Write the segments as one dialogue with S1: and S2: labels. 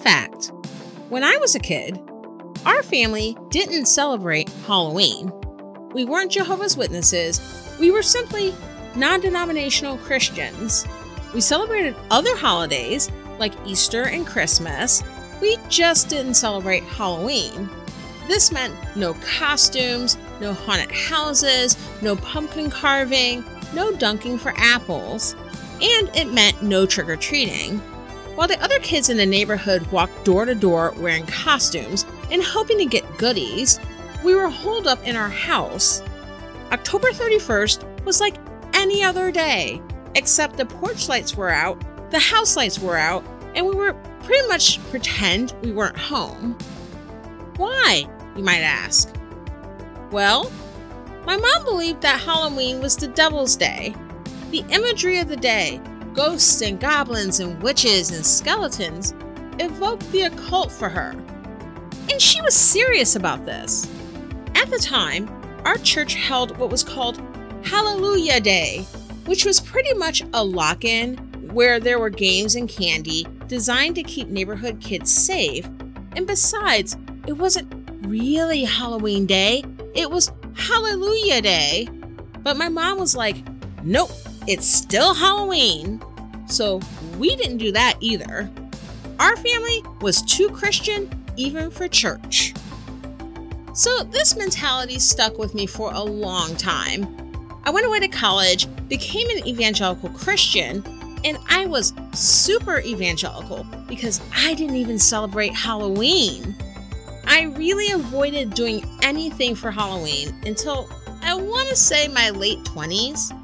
S1: Fact when I was a kid, our family didn't celebrate Halloween. We weren't Jehovah's Witnesses, we were simply non denominational Christians. We celebrated other holidays like Easter and Christmas, we just didn't celebrate Halloween. This meant no costumes, no haunted houses, no pumpkin carving, no dunking for apples, and it meant no trick or treating. While the other kids in the neighborhood walked door to door wearing costumes and hoping to get goodies, we were holed up in our house. October 31st was like any other day, except the porch lights were out, the house lights were out, and we were pretty much pretend we weren't home. Why, you might ask? Well, my mom believed that Halloween was the devil's day. The imagery of the day ghosts and goblins and witches and skeletons evoked the occult for her. And she was serious about this. At the time, our church held what was called Hallelujah Day, which was pretty much a lock in where there were games and candy designed to keep neighborhood kids safe. And besides, it wasn't really Halloween Day, it was Hallelujah Day. But my mom was like, nope, it's still Halloween. So we didn't do that either. Our family was too Christian even for church. So this mentality stuck with me for a long time. I went away to college, became an evangelical Christian, and I was super evangelical because I didn't even celebrate Halloween. I really avoided doing anything for Halloween until I want to say my late 20s.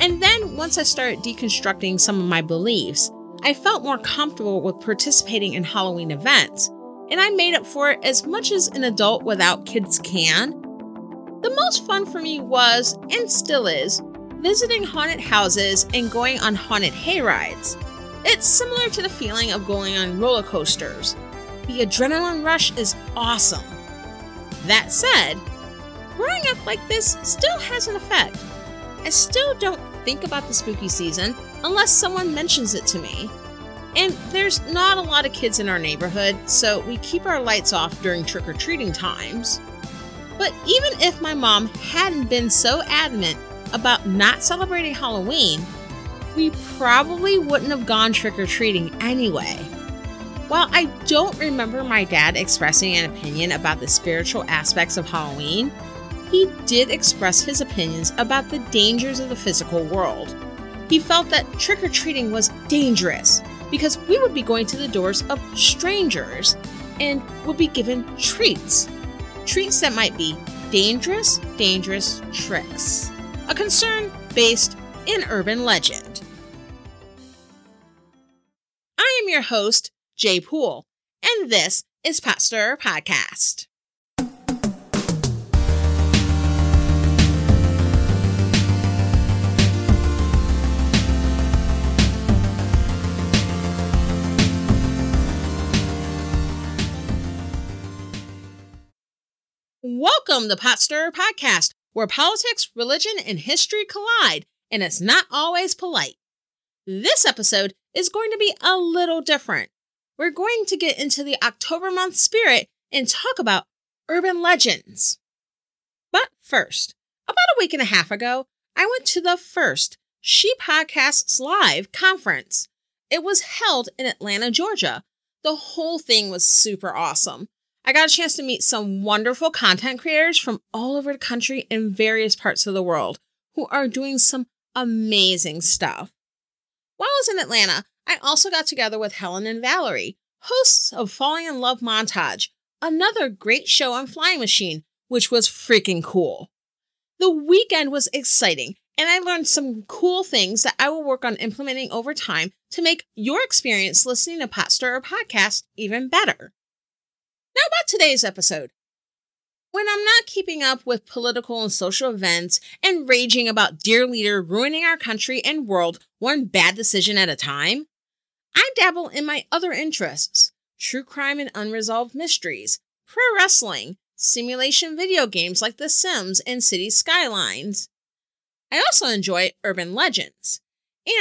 S1: And then once I started deconstructing some of my beliefs, I felt more comfortable with participating in Halloween events, and I made up for it as much as an adult without kids can. The most fun for me was, and still is, visiting haunted houses and going on haunted hayrides. It's similar to the feeling of going on roller coasters. The adrenaline rush is awesome. That said, growing up like this still has an effect. I still don't think about the spooky season unless someone mentions it to me. And there's not a lot of kids in our neighborhood, so we keep our lights off during trick or treating times. But even if my mom hadn't been so adamant about not celebrating Halloween, we probably wouldn't have gone trick or treating anyway. While I don't remember my dad expressing an opinion about the spiritual aspects of Halloween, he did express his opinions about the dangers of the physical world. He felt that trick or treating was dangerous because we would be going to the doors of strangers and would be given treats. Treats that might be dangerous, dangerous tricks a concern based in urban legend. I am your host, Jay Poole, and this is Pot Stirrer Podcast. Welcome to Pot Stirrer Podcast, where politics, religion, and history collide, and it's not always polite. This episode is going to be a little different. We're going to get into the October month spirit and talk about urban legends. But first, about a week and a half ago, I went to the first She Podcasts Live conference. It was held in Atlanta, Georgia. The whole thing was super awesome. I got a chance to meet some wonderful content creators from all over the country and various parts of the world who are doing some amazing stuff. While I was in Atlanta, I also got together with Helen and Valerie, hosts of Falling in Love Montage, another great show on Flying Machine, which was freaking cool. The weekend was exciting, and I learned some cool things that I will work on implementing over time to make your experience listening to Pot Stirrer podcast even better. Now, about today's episode. When I'm not keeping up with political and social events and raging about dear leader ruining our country and world one bad decision at a time, I dabble in my other interests true crime and unresolved mysteries, pro wrestling, simulation video games like The Sims and Cities: Skylines. I also enjoy urban legends.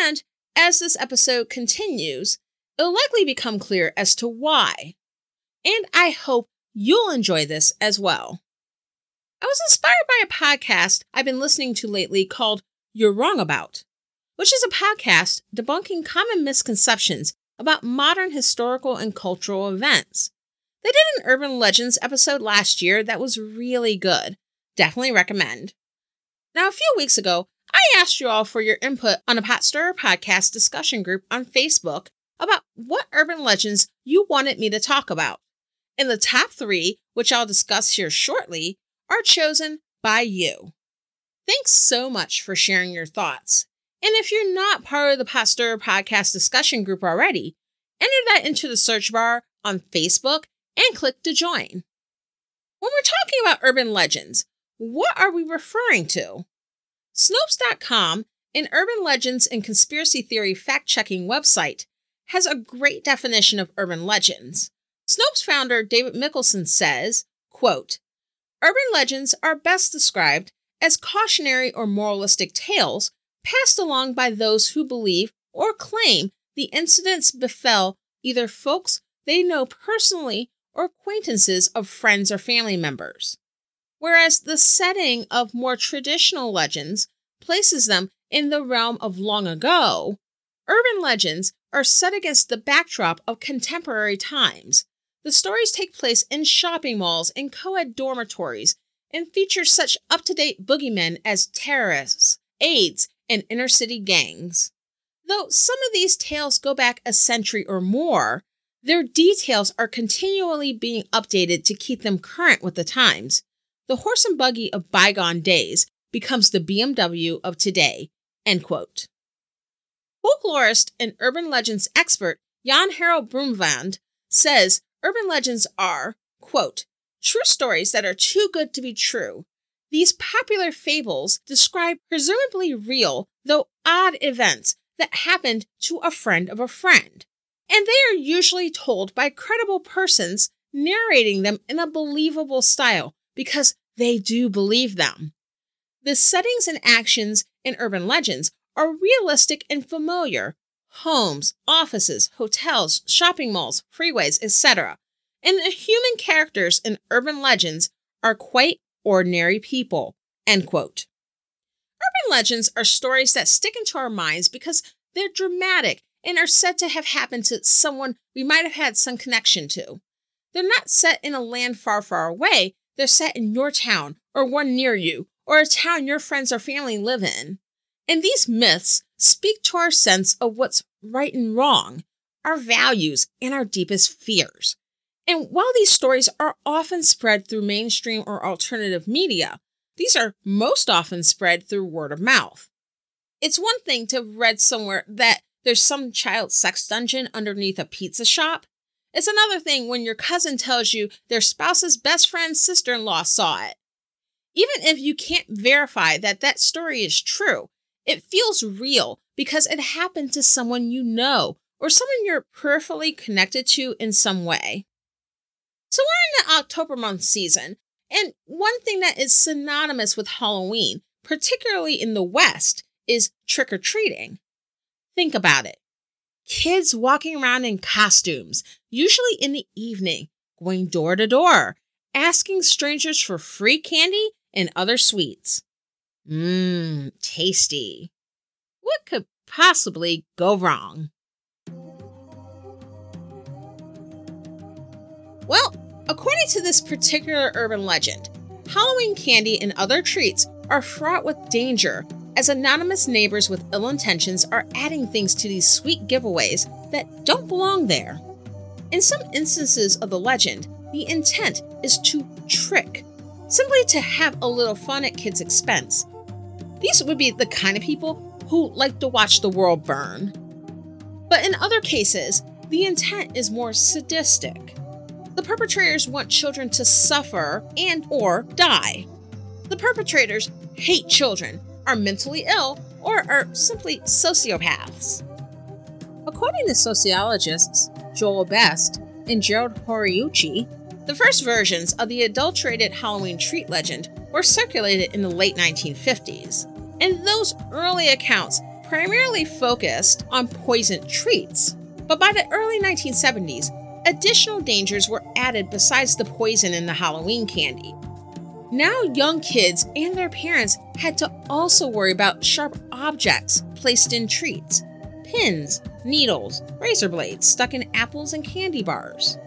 S1: And as this episode continues, it'll likely become clear as to why. And I hope you'll enjoy this as well. I was inspired by a podcast I've been listening to lately called You're Wrong About, which is a podcast debunking common misconceptions about modern historical and cultural events. They did an urban legends episode last year that was really good. Definitely recommend. Now, a few weeks ago, I asked you all for your input on a Pot Stirrer podcast discussion group on Facebook about what urban legends you wanted me to talk about. And the top three, which I'll discuss here shortly, are chosen by you. Thanks so much for sharing your thoughts. And if you're not part of the Stirrer podcast discussion group already, enter that into the search bar on Facebook and click to join. When we're talking about urban legends, what are we referring to? Snopes.com, an urban legends and conspiracy theory fact checking website, has a great definition of urban legends. Snopes founder David Mikkelson says, quote, Urban legends are best described as cautionary or moralistic tales passed along by those who believe or claim the incidents befell either folks they know personally or acquaintances of friends or family members. Whereas the setting of more traditional legends places them in the realm of long ago, urban legends are set against the backdrop of contemporary times. The stories take place in shopping malls and co ed dormitories and feature such up to date boogeymen as terrorists, AIDS, and inner city gangs. Though some of these tales go back a century or more, their details are continually being updated to keep them current with the times. The horse and buggy of bygone days becomes the BMW of today. End quote. Folklorist and urban legends expert Jan Harold Brunvand says urban legends are, quote, true stories that are too good to be true. These popular fables describe presumably real, though odd events that happened to a friend of a friend. And they are usually told by credible persons narrating them in a believable style because they do believe them. The settings and actions in urban legends are realistic and familiar homes, offices, hotels, shopping malls, freeways, etc. And the human characters in urban legends are quite ordinary people. End quote. Urban legends are stories that stick into our minds because they're dramatic and are said to have happened to someone we might have had some connection to. They're not set in a land far, far away, they're set in your town or one near you or a town your friends or family live in. And these myths speak to our sense of what's right and wrong, our values, and our deepest fears. And while these stories are often spread through mainstream or alternative media, these are most often spread through word of mouth. It's one thing to have read somewhere that there's some child sex dungeon underneath a pizza shop. It's another thing when your cousin tells you their spouse's best friend's sister in law saw it. Even if you can't verify that that story is true, it feels real because it happened to someone you know or someone you're peripherally connected to in some way. So we're in the October month season, and one thing that is synonymous with Halloween, particularly in the West, is trick or treating. Think about it kids walking around in costumes, usually in the evening, going door to door, asking strangers for free candy and other sweets. Mmm, tasty. What could possibly go wrong? Well, according to this particular urban legend, Halloween candy and other treats are fraught with danger as anonymous neighbors with ill intentions are adding things to these sweet giveaways that don't belong there. In some instances of the legend, the intent is to trick, simply to have a little fun at kids' expense. These would be the kind of people who like to watch the world burn. But in other cases, the intent is more sadistic. The perpetrators want children to suffer and or die. The perpetrators hate children, are mentally ill, or are simply sociopaths. According to sociologists Joel Best and Gerald Horiuchi, the first versions of the adulterated Halloween treat legend were circulated in the late 1950s, and those early accounts primarily focused on poison treats. But by the early 1970s, additional dangers were added besides the poison in the Halloween candy. Now, young kids and their parents had to also worry about sharp objects placed in treats pins, needles, razor blades stuck in apples and candy bars.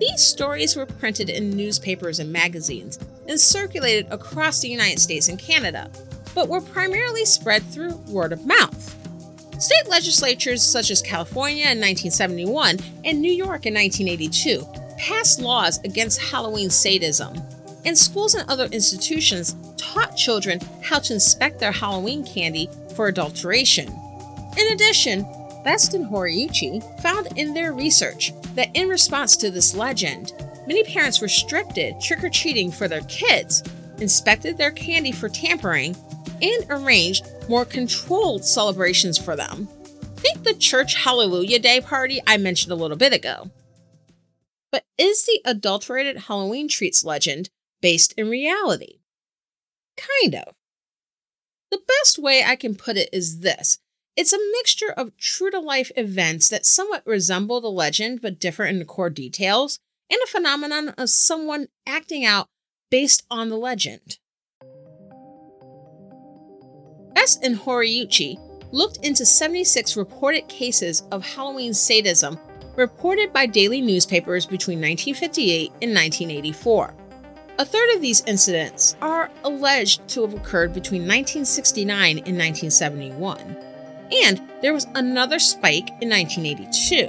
S1: These stories were printed in newspapers and magazines and circulated across the United States and Canada, but were primarily spread through word of mouth. State legislatures such as California in 1971 and New York in 1982 passed laws against Halloween sadism, and schools and other institutions taught children how to inspect their Halloween candy for adulteration. In addition, Best and Horiuchi found in their research that in response to this legend, many parents restricted trick or treating for their kids, inspected their candy for tampering, and arranged more controlled celebrations for them. Think the church Hallelujah Day party I mentioned a little bit ago. But is the adulterated Halloween treats legend based in reality? Kind of. The best way I can put it is this it's a mixture of true to life events that somewhat resemble the legend but differ in the core details, and a phenomenon of someone acting out based on the legend. S. and Horiuchi looked into 76 reported cases of Halloween sadism reported by daily newspapers between 1958 and 1984. A third of these incidents are alleged to have occurred between 1969 and 1971, and there was another spike in 1982.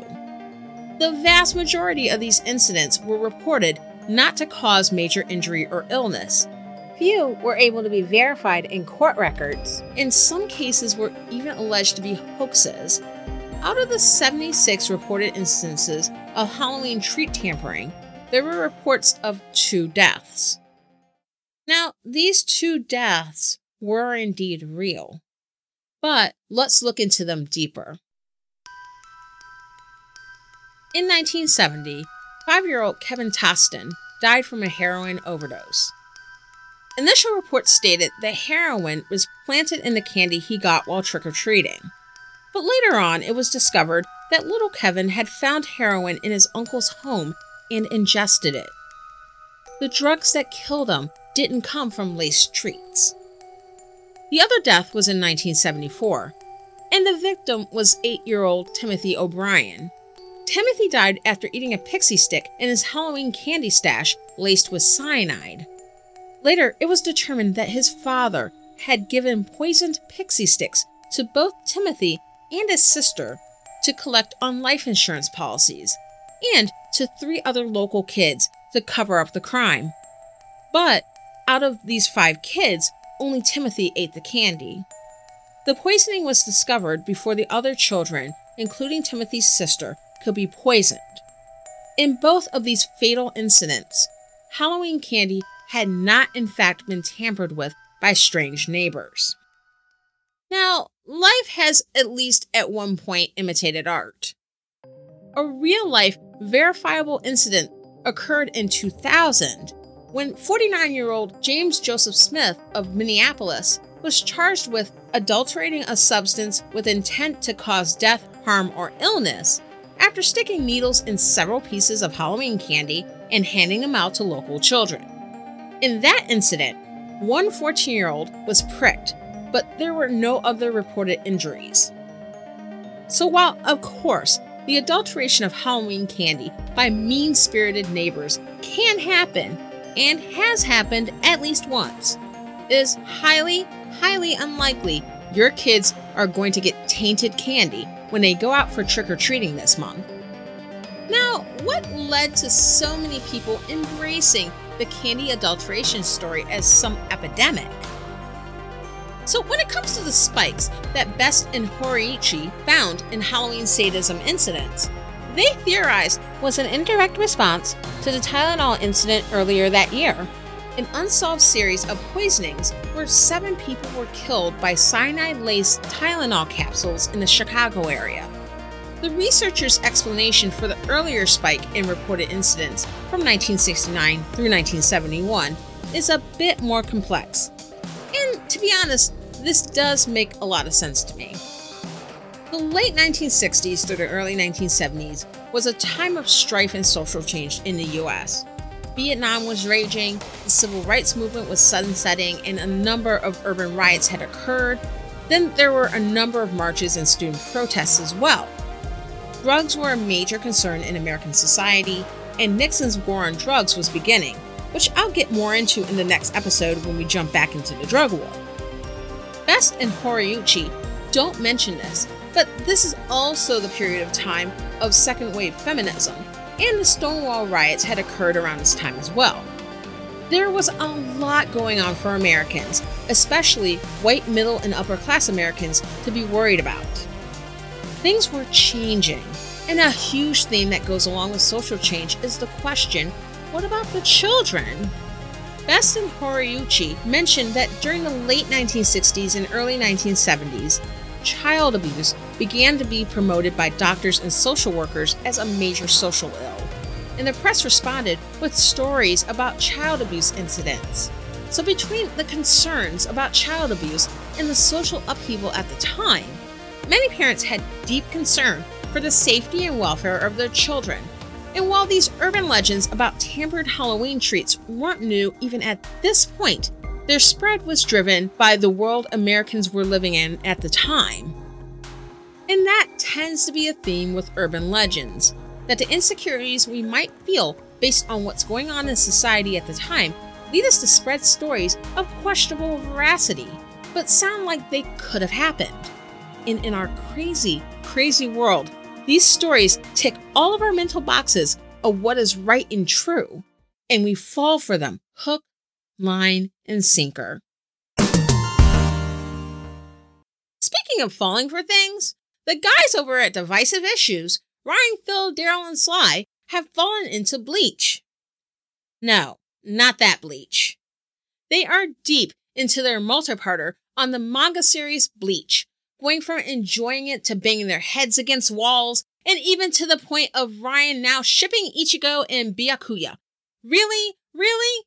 S1: The vast majority of these incidents were reported not to cause major injury or illness,
S2: Few were able to be verified in court records.
S1: In some cases, were even alleged to be hoaxes. Out of the 76 reported instances of Halloween treat tampering, there were reports of two deaths. Now, these two deaths were indeed real, but let's look into them deeper. In 1970, five year old Kevin Toston died from a heroin overdose. Initial reports stated that heroin was planted in the candy he got while trick or treating. But later on, it was discovered that little Kevin had found heroin in his uncle's home and ingested it. The drugs that killed him didn't come from laced treats. The other death was in 1974, and the victim was 8 year old Timothy O'Bryan. Timothy died after eating a pixie stick in his Halloween candy stash laced with cyanide. Later, it was determined that his father had given poisoned pixie sticks to both Timothy and his sister to collect on life insurance policies, and to three other local kids to cover up the crime. But out of these five kids, only Timothy ate the candy. The poisoning was discovered before the other children, including Timothy's sister, could be poisoned. In both of these fatal incidents, Halloween candy had not in fact been tampered with by strange neighbors. Now, life has at least at one point imitated art. A real life, verifiable incident occurred in 2000 when 49 year old James Joseph Smith of Minneapolis was charged with adulterating a substance with intent to cause death, harm, or illness after sticking needles in several pieces of Halloween candy and handing them out to local children. In that incident, one 14 year old was pricked, but there were no other reported injuries. So, while, of course, the adulteration of Halloween candy by mean spirited neighbors can happen and has happened at least once, it is highly, highly unlikely your kids are going to get tainted candy when they go out for trick or treating this month. Now, what led to so many people embracing the candy adulteration story as some epidemic. So, when it comes to the spikes that Best and Horiuchi found in Halloween sadism incidents, they theorized was an indirect response to the Tylenol incident earlier that year, an unsolved series of poisonings where seven people were killed by cyanide laced Tylenol capsules in the Chicago area. The researchers' explanation for the earlier spike in reported incidents from 1969 through 1971 is a bit more complex. And to be honest, this does make a lot of sense to me. The late 1960s through the early 1970s was a time of strife and social change in the US. Vietnam was raging, the civil rights movement was sunsetting, and a number of urban riots had occurred. Then there were a number of marches and student protests as well. Drugs were a major concern in American society, and Nixon's war on drugs was beginning, which I'll get more into in the next episode when we jump back into the drug war. Best and Horiuchi don't mention this, but this is also the period of time of second wave feminism, and the Stonewall riots had occurred around this time as well. There was a lot going on for Americans, especially white middle and upper class Americans, to be worried about. Things were changing, and a huge theme that goes along with social change is the question what about the children? Best and Horiuchi mentioned that during the late 1960s and early 1970s, child abuse began to be promoted by doctors and social workers as a major social ill, and the press responded with stories about child abuse incidents. So, between the concerns about child abuse and the social upheaval at the time, many parents had deep concern for the safety and welfare of their children. And while these urban legends about tampered Halloween treats weren't new even at this point, their spread was driven by the world Americans were living in at the time. And that tends to be a theme with urban legends that the insecurities we might feel based on what's going on in society at the time lead us to spread stories of questionable veracity, but sound like they could have happened. And in our crazy, crazy world, these stories tick all of our mental boxes of what is right and true, and we fall for them hook, line, and sinker. Speaking of falling for things, the guys over at Divisive Issues, Ryan, Phil, Daryl, and Sly, have fallen into Bleach. No, not that Bleach. They are deep into their multi-parter on the manga series Bleach, going from enjoying it to banging their heads against walls, and even to the point of Ryan now shipping Ichigo and Byakuya. Really? Really?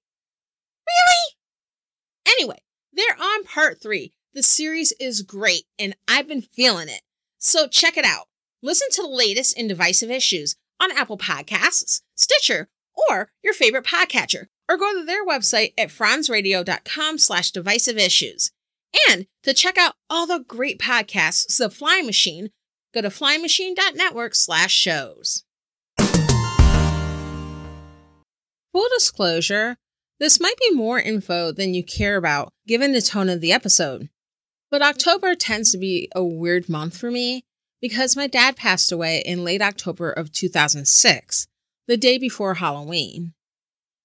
S1: Really? Anyway, they're on part three. The series is great, and I've been feeling it. So check it out. Listen to the latest in divisive issues on Apple Podcasts, Stitcher, or your favorite podcatcher, or go to their website at franzradio.com slash divisive issues. And to check out all the great podcasts, The Flying Machine, go to flyingmachine.network slash shows. Full disclosure, this might be more info than you care about given the tone of the episode. But October tends to be a weird month for me because my dad passed away in late October of 2006, the day before Halloween.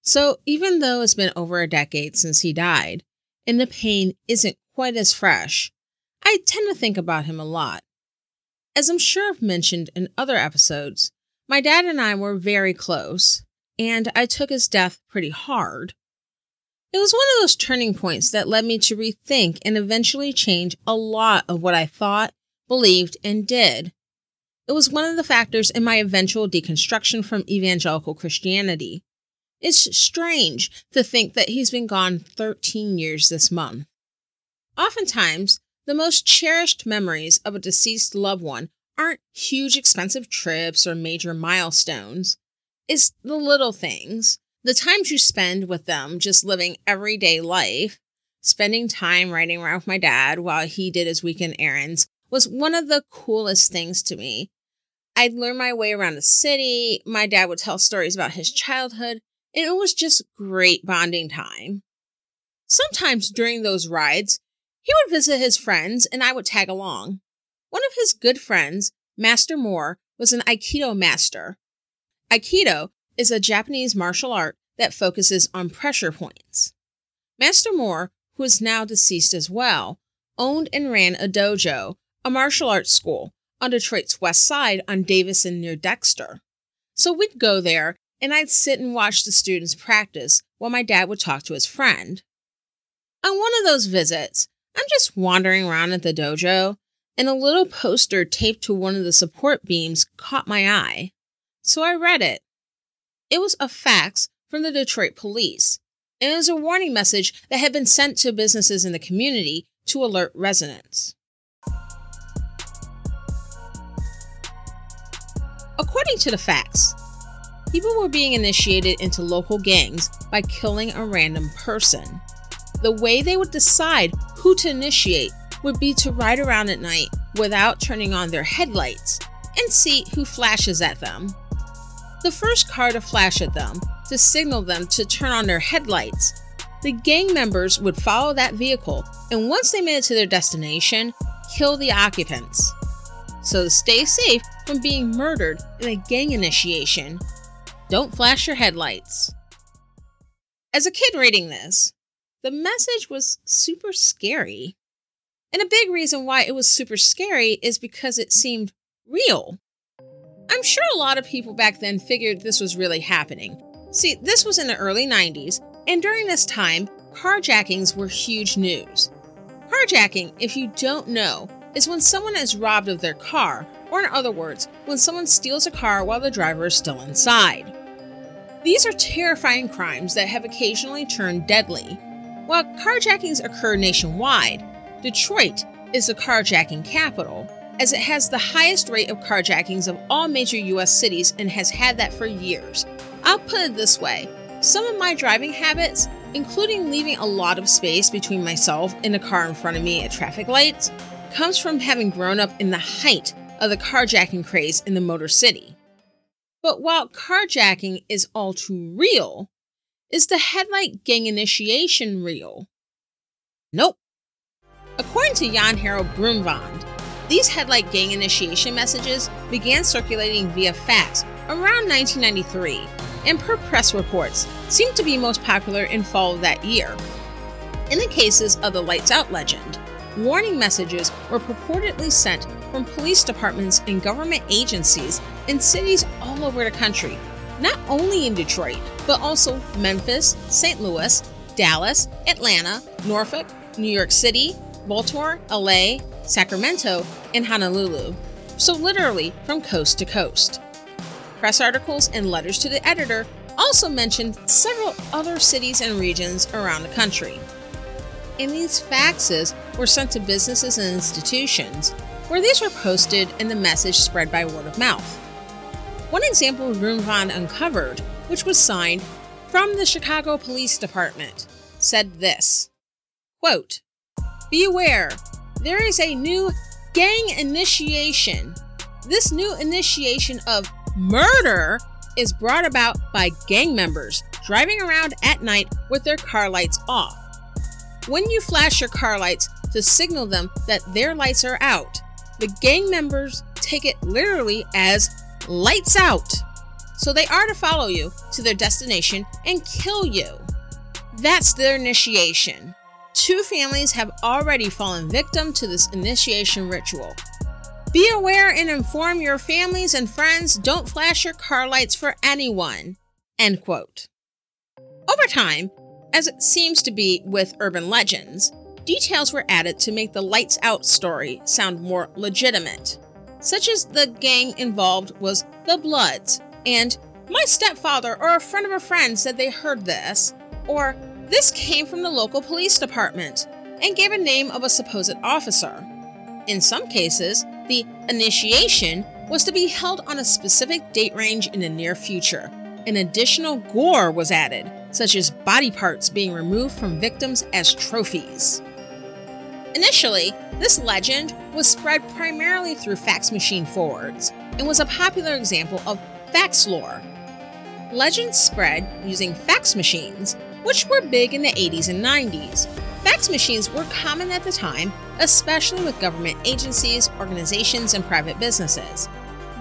S1: So even though it's been over a decade since he died, and the pain isn't quite as fresh, I tend to think about him a lot. As I'm sure I've mentioned in other episodes, my dad and I were very close, and I took his death pretty hard. It was one of those turning points that led me to rethink and eventually change a lot of what I thought, believed, and did. It was one of the factors in my eventual deconstruction from evangelical Christianity. It's strange to think that he's been gone 13 years this month. Oftentimes, the most cherished memories of a deceased loved one aren't huge expensive trips or major milestones. It's the little things, the times you spend with them just living everyday life, spending time riding around with my dad while he did his weekend errands was one of the coolest things to me. I'd learn my way around the city. My dad would tell stories about his childhood, and it was just great bonding time. Sometimes during those rides, he would visit his friends and I would tag along. One of his good friends, Master Moore, was an Aikido master. Aikido is a Japanese martial art that focuses on pressure points. Master Moore, who is now deceased as well, owned and ran a dojo, a martial arts school, on Detroit's west side on Davison near Dexter. So we'd go there and I'd sit and watch the students practice while my dad would talk to his friend. On one of those visits, I'm just wandering around at the dojo, and a little poster taped to one of the support beams caught my eye. So I read it. It was a fax from the Detroit police, it was a warning message that had been sent to businesses in the community to alert residents. According to the facts, people were being initiated into local gangs by killing a random person. The way they would decide who to initiate would be to ride around at night without turning on their headlights and see who flashes at them. The first car to flash at them to signal them to turn on their headlights. The gang members would follow that vehicle and once they made it to their destination, kill the occupants. So to stay safe from being murdered in a gang initiation, don't flash your headlights. As a kid reading this, the message was super scary. And a big reason why it was super scary is because it seemed real. I'm sure a lot of people back then figured this was really happening. See, this was in the early 90s, and during this time, carjackings were huge news. Carjacking, if you don't know, is when someone is robbed of their car, or in other words, when someone steals a car while the driver is still inside. These are terrifying crimes that have occasionally turned deadly. While carjackings occur nationwide, Detroit is the carjacking capital, as it has the highest rate of carjackings of all major US cities and has had that for years. I'll put it this way some of my driving habits, including leaving a lot of space between myself and the car in front of me at traffic lights, comes from having grown up in the height of the carjacking craze in the Motor City. But while carjacking is all too real, is the headlight gang initiation real? Nope. According to Jan Harold Brunvand, these headlight gang initiation messages began circulating via fax around 1993 and per press reports seemed to be most popular in fall of that year. In the cases of the Lights Out legend, warning messages were purportedly sent from police departments and government agencies in cities all over the country, not only in Detroit, but also Memphis, St. Louis, Dallas, Atlanta, Norfolk, New York City, Baltimore, LA, Sacramento, and Honolulu. So, literally from coast to coast. Press articles and letters to the editor also mentioned several other cities and regions around the country. And these faxes were sent to businesses and institutions, where these were posted and the message spread by word of mouth. One example Brunvand uncovered, which was signed from the Chicago Police Department, said this quote, Be aware, there is a new gang initiation. This new initiation of murder is brought about by gang members driving around at night with their car lights off. When you flash your car lights to signal them that their lights are out, the gang members take it literally as lights out. So they are to follow you to their destination and kill you. That's their initiation. Two families have already fallen victim to this initiation ritual. Be aware and inform your families and friends. Don't flash your car lights for anyone. End quote. Over time, as it seems to be with urban legends, details were added to make the lights out story sound more legitimate, such as the gang involved was the Bloods, and my stepfather or a friend of a friend said they heard this, or this came from the local police department, and gave a name of a supposed officer. In some cases, the initiation was to be held on a specific date range in the near future. An additional gore was added, such as body parts being removed from victims as trophies. Initially, this legend was spread primarily through fax machine forwards and was a popular example of fax lore. Legends spread using fax machines, which were big in the 80s and 90s. Fax machines were common at the time, especially with government agencies, organizations, and private businesses.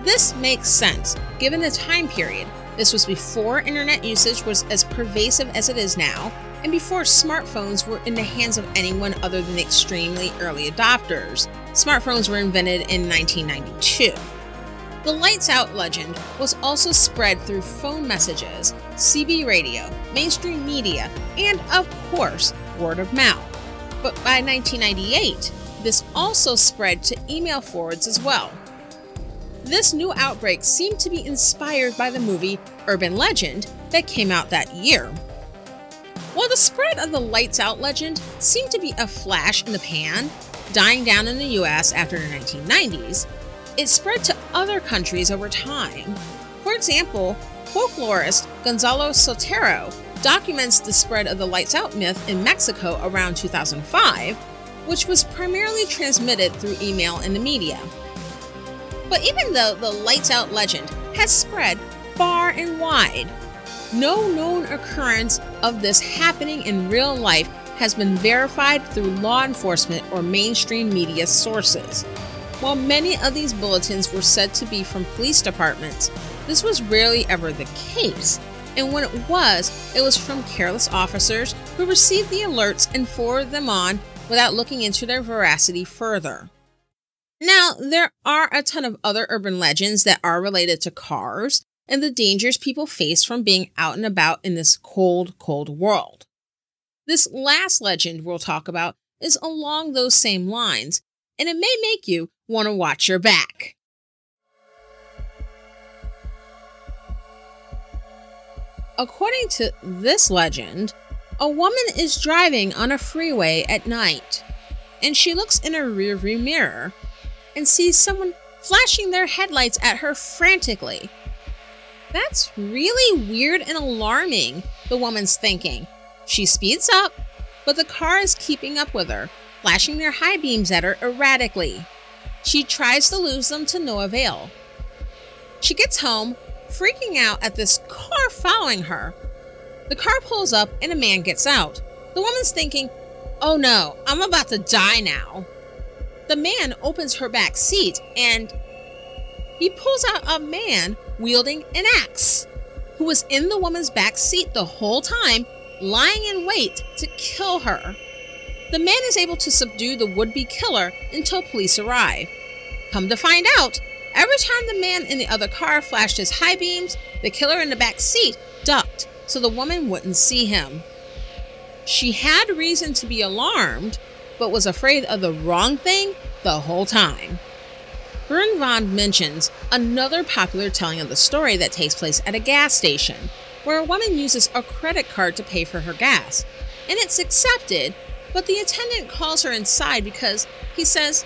S1: This makes sense given the time period. This was before internet usage was as pervasive as it is now, and before smartphones were in the hands of anyone other than extremely early adopters. Smartphones were invented in 1992. The Lights Out legend was also spread through phone messages, CB radio, mainstream media, and, of course, word of mouth. But by 1998, this also spread to email forwards as well. This new outbreak seemed to be inspired by the movie Urban Legend that came out that year. While the spread of the lights out legend seemed to be a flash in the pan, dying down in the US after the 1990s, it spread to other countries over time. For example, folklorist Gonzalo Sotero documents the spread of the lights out myth in Mexico around 2005, which was primarily transmitted through email and the media. But even though the lights out legend has spread far and wide, no known occurrence of this happening in real life has been verified through law enforcement or mainstream media sources. While many of these bulletins were said to be from police departments, this was rarely ever the case. And when it was, it was from careless officers who received the alerts and forwarded them on without looking into their veracity further. Now, there are a ton of other urban legends that are related to cars and the dangers people face from being out and about in this cold, cold world. This last legend we'll talk about is along those same lines, and it may make you want to watch your back. According to this legend, a woman is driving on a freeway at night, and she looks in a rearview mirror and sees someone flashing their headlights at her frantically. That's really weird and alarming, the woman's thinking, she speeds up, but the car is keeping up with her, flashing their high beams at her erratically. She tries to lose them to no avail. She gets home, freaking out at this car following her. The car pulls up and a man gets out. The woman's thinking, oh no, I'm about to die now. The man opens her back seat and he pulls out a man wielding an axe who was in the woman's back seat the whole time lying in wait to kill her. The man is able to subdue the would be killer until police arrive. Come to find out, every time the man in the other car flashed his high beams, the killer in the back seat ducked so the woman wouldn't see him. She had reason to be alarmed, but was afraid of the wrong thing the whole time. Brunvand mentions another popular telling of the story that takes place at a gas station where a woman uses a credit card to pay for her gas. And it's accepted, but the attendant calls her inside because he says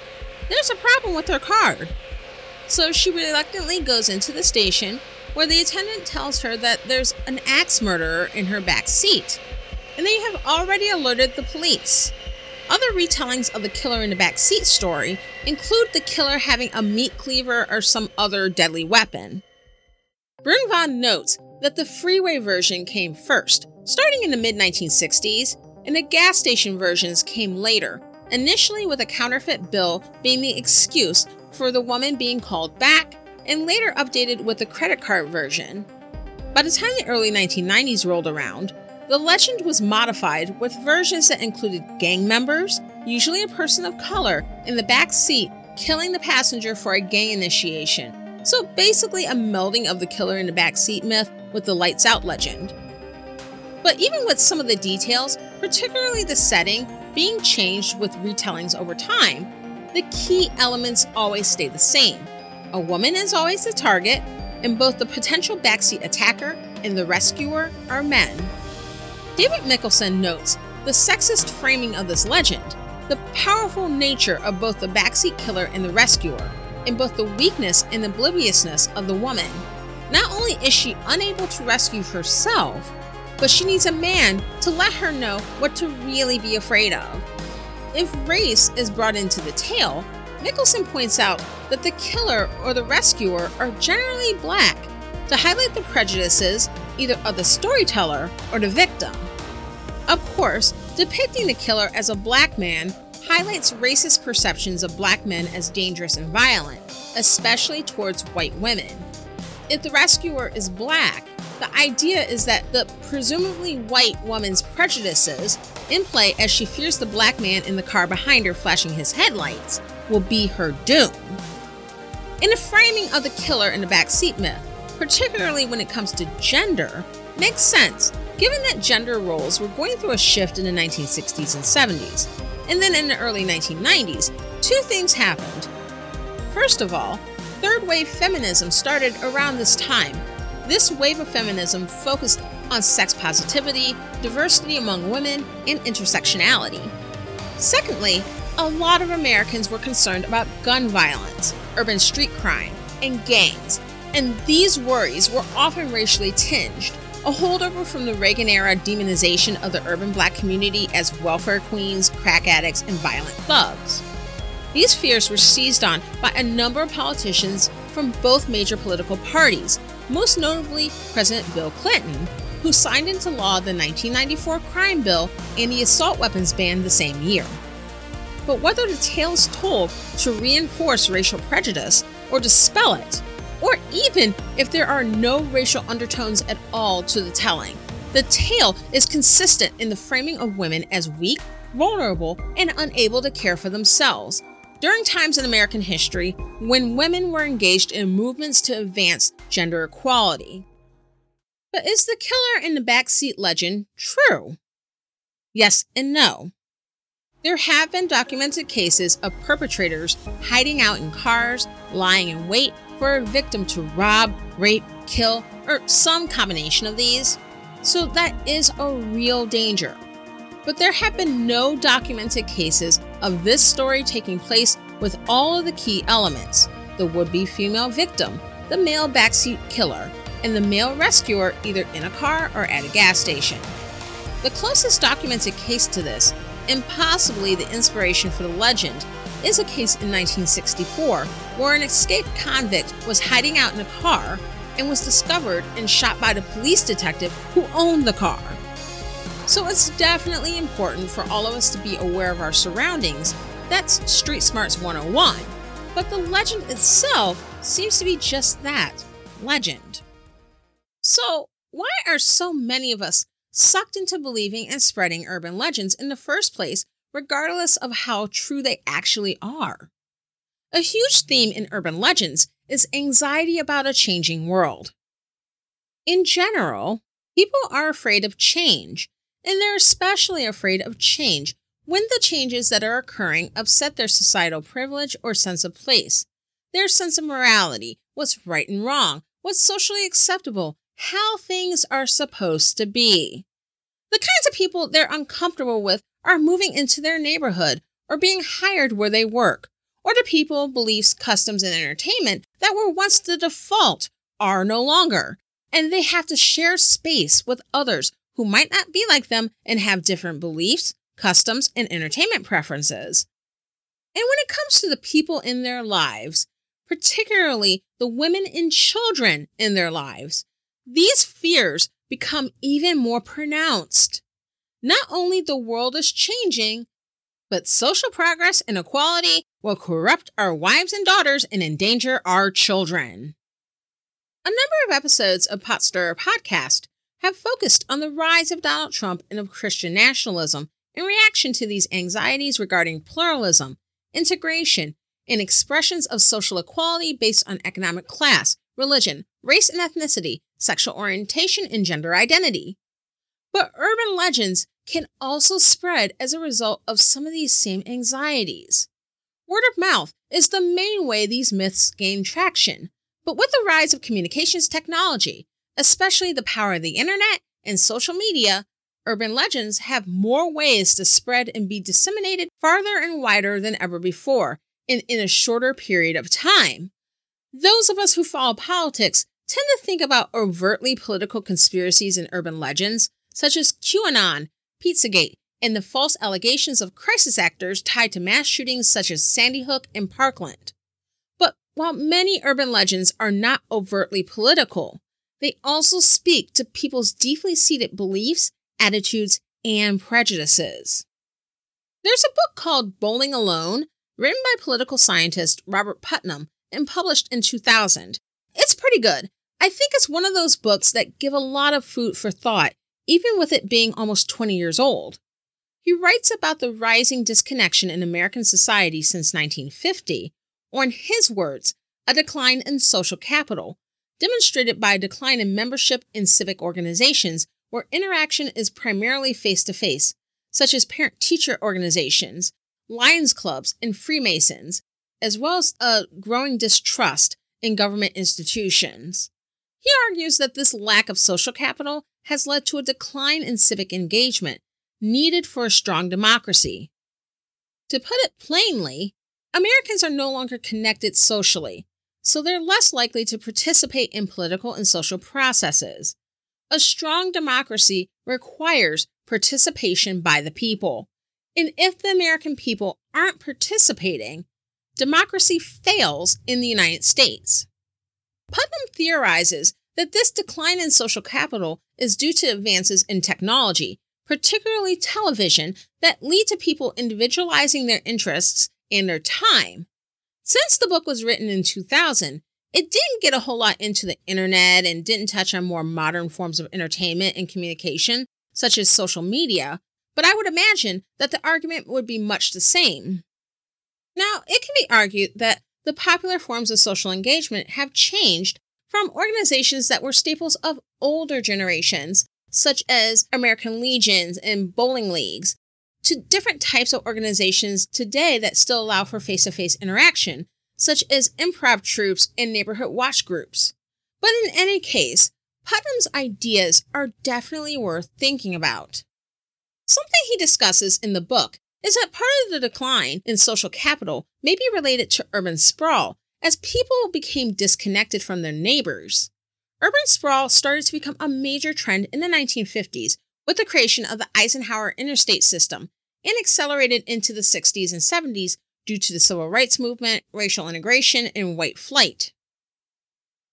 S1: there's a problem with her card. So she reluctantly goes into the station where the attendant tells her that there's an axe murderer in her back seat, and they have already alerted the police. Other retellings of the killer in the back seat story include the killer having a meat cleaver or some other deadly weapon. Brunvand notes that the freeway version came first, starting in the mid 1960s, and the gas station versions came later, initially with a counterfeit bill being the excuse for the woman being called back, and later updated with the credit card version. By the time the early 1990s rolled around, the legend was modified with versions that included gang members, usually a person of color, in the back seat killing the passenger for a gang initiation. So basically, a melding of the killer in the back seat myth with the lights out legend. But even with some of the details, particularly the setting, being changed with retellings over time, the key elements always stay the same. A woman is always the target, and both the potential backseat attacker and the rescuer are men. David Mikkelson notes the sexist framing of this legend, the powerful nature of both the backseat killer and the rescuer, and both the weakness and obliviousness of the woman not only is she unable to rescue herself, but she needs a man to let her know what to really be afraid of. If race is brought into the tale, Mikkelson points out that the killer or the rescuer are generally black to highlight the prejudices either of the storyteller or the victim. Of course, depicting the killer as a black man highlights racist perceptions of black men as dangerous and violent, especially towards white women if the rescuer is black, the idea is that the presumably white woman's prejudices, in play as she fears the black man in the car behind her flashing his headlights, will be her doom. In the framing of the killer in the backseat myth, particularly when it comes to gender, makes sense given that gender roles were going through a shift in the 1960s and 70s. And then in the early 1990s, two things happened. First of all, third wave feminism started around this time. This wave of feminism focused on sex positivity, diversity among women, and intersectionality. Secondly, a lot of Americans were concerned about gun violence, urban street crime, and gangs, and these worries were often racially tinged, a holdover from the Reagan era demonization of the urban black community as welfare queens, crack addicts, and violent thugs. These fears were seized on by a number of politicians from both major political parties, most notably President Bill Clinton, who signed into law the 1994 crime bill and the assault weapons ban the same year. But whether the tale is told to reinforce racial prejudice or dispel it, or even if there are no racial undertones at all to the telling, the tale is consistent in the framing of women as weak, vulnerable, and unable to care for themselves. During times in American history when women were engaged in movements to advance gender equality. But is the killer in the backseat legend true? Yes and no. There have been documented cases of perpetrators hiding out in cars, lying in wait for a victim to rob, rape, kill, or some combination of these. So that is a real danger. But there have been no documented cases of this story taking place with all of the key elements the would be female victim, the male backseat killer, and the male rescuer either in a car or at a gas station. The closest documented case to this, and possibly the inspiration for the legend, is a case in 1964 where an escaped convict was hiding out in a car and was discovered and shot by the police detective who owned the car. So it's definitely important for all of us to be aware of our surroundings. That's Street Smarts 101. But the legend itself seems to be just that legend. So, why are so many of us sucked into believing and spreading urban legends in the first place, regardless of how true they actually are? A huge theme in urban legends is anxiety about a changing world. In general, people are afraid of change, and they're especially afraid of change when the changes that are occurring upset their societal privilege or sense of place, their sense of morality, what's right and wrong, what's socially acceptable, how things are supposed to be. The kinds of people they're uncomfortable with are moving into their neighborhood or being hired where they work, or the people, beliefs, customs, and entertainment that were once the default are no longer, and they have to share space with others who might not be like them and have different beliefs, customs, and entertainment preferences. And when it comes to the people in their lives, particularly the women and children in their lives, these fears become even more pronounced. Not only the world is changing, but social progress and equality will corrupt our wives and daughters and endanger our children. A number of episodes of Pot Stirrer Podcast have focused on the rise of Donald Trump and of Christian nationalism in reaction to these anxieties regarding pluralism, integration, and expressions of social equality based on economic class, religion, race and ethnicity, sexual orientation, and gender identity. But urban legends can also spread as a result of some of these same anxieties. Word of mouth is the main way these myths gain traction, but with the rise of communications technology, especially the power of the internet and social media, urban legends have more ways to spread and be disseminated farther and wider than ever before, and in a shorter period of time. Those of us who follow politics tend to think about overtly political conspiracies and urban legends, such as QAnon, Pizzagate, and the false allegations of crisis actors tied to mass shootings such as Sandy Hook and Parkland. But while many urban legends are not overtly political, they also speak to people's deeply seated beliefs, attitudes, and prejudices. There's a book called Bowling Alone, written by political scientist Robert Putnam and published in 2000. It's pretty good. I think it's one of those books that give a lot of food for thought, even with it being almost 20 years old. He writes about the rising disconnection in American society since 1950, or in his words, a decline in social capital, demonstrated by a decline in membership in civic organizations where interaction is primarily face to face, such as parent teacher organizations, Lions clubs, and Freemasons, as well as a growing distrust in government institutions. He argues that this lack of social capital has led to a decline in civic engagement needed for a strong democracy. To put it plainly, Americans are no longer connected socially, so they're less likely to participate in political and social processes. A strong democracy requires participation by the people. And if the American people aren't participating, democracy fails in the United States. Putnam theorizes that this decline in social capital is due to advances in technology, particularly television, that lead to people individualizing their interests and their time. Since the book was written in 2000, it didn't get a whole lot into the internet and didn't touch on more modern forms of entertainment and communication, such as social media, but I would imagine that the argument would be much the same. Now, it can be argued that the popular forms of social engagement have changed from organizations that were staples of older generations, such as American Legions and bowling leagues, to different types of organizations today that still allow for face to face interaction, such as improv troupes and neighborhood watch groups. But in any case, Putnam's ideas are definitely worth thinking about. Something he discusses in the book is that part of the decline in social capital may be related to urban sprawl as people became disconnected from their neighbors. Urban sprawl started to become a major trend in the 1950s with the creation of the Eisenhower interstate system and accelerated into the 60s and 70s due to the civil rights movement, racial integration, and white flight.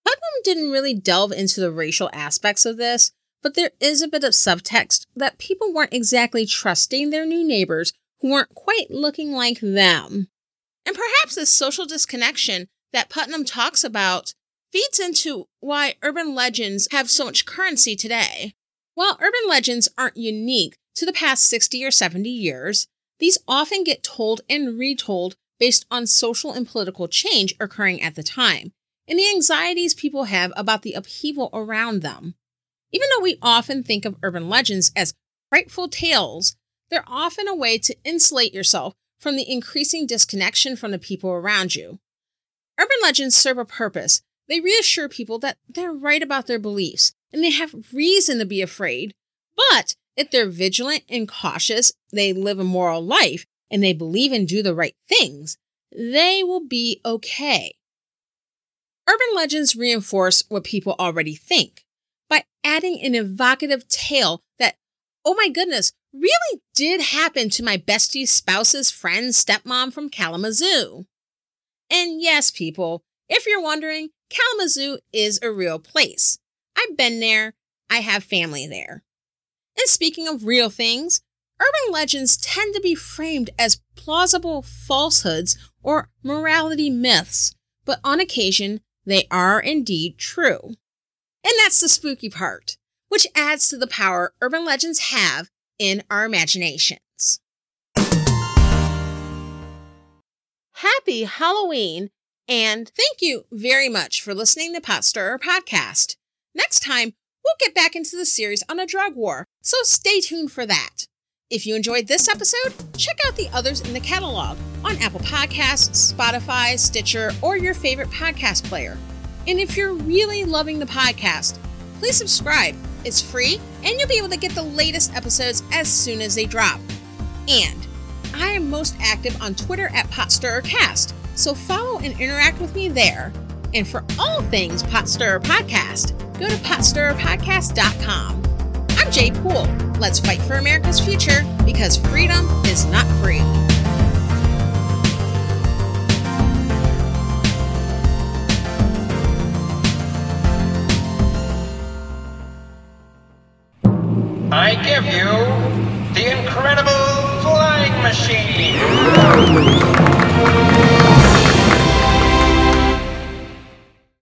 S1: Putnam didn't really delve into the racial aspects of this, but there is a bit of subtext that people weren't exactly trusting their new neighbors who weren't quite looking like them. And perhaps this social disconnection that Putnam talks about feeds into why urban legends have so much currency today. While urban legends aren't unique to the past 60 or 70 years, these often get told and retold based on social and political change occurring at the time, and the anxieties people have about the upheaval around them. Even though we often think of urban legends as frightful tales, they're often a way to insulate yourself from the increasing disconnection from the people around you. Urban legends serve a purpose. They reassure people that they're right about their beliefs and they have reason to be afraid. But if they're vigilant and cautious, they live a moral life, and they believe and do the right things, they will be okay. Urban legends reinforce what people already think by adding an evocative tale that, oh my goodness, really did happen to my bestie's spouse's friend's stepmom from Kalamazoo. And yes, people, if you're wondering, Kalamazoo is a real place. I've been there, I have family there. And speaking of real things, urban legends tend to be framed as plausible falsehoods or morality myths, but on occasion, they are indeed true. And that's the spooky part, which adds to the power urban legends have in our imaginations. Happy Halloween, and thank you very much for listening to Pot Stirrer Podcast. Next time, we'll get back into the series on a drug war, so stay tuned for that. If you enjoyed this episode, check out the others in the catalog on Apple Podcasts, Spotify, Stitcher, or your favorite podcast player. And if you're really loving the podcast, please subscribe. It's free, and you'll be able to get the latest episodes as soon as they drop. And I am most active on Twitter at PotStirrerCast, so follow and interact with me there. And for all things Pot Stirrer Podcast, go to potstirrerpodcast.com. I'm Jay Poole. Let's fight for America's future because freedom is not free.
S3: I give you the incredible flying machine.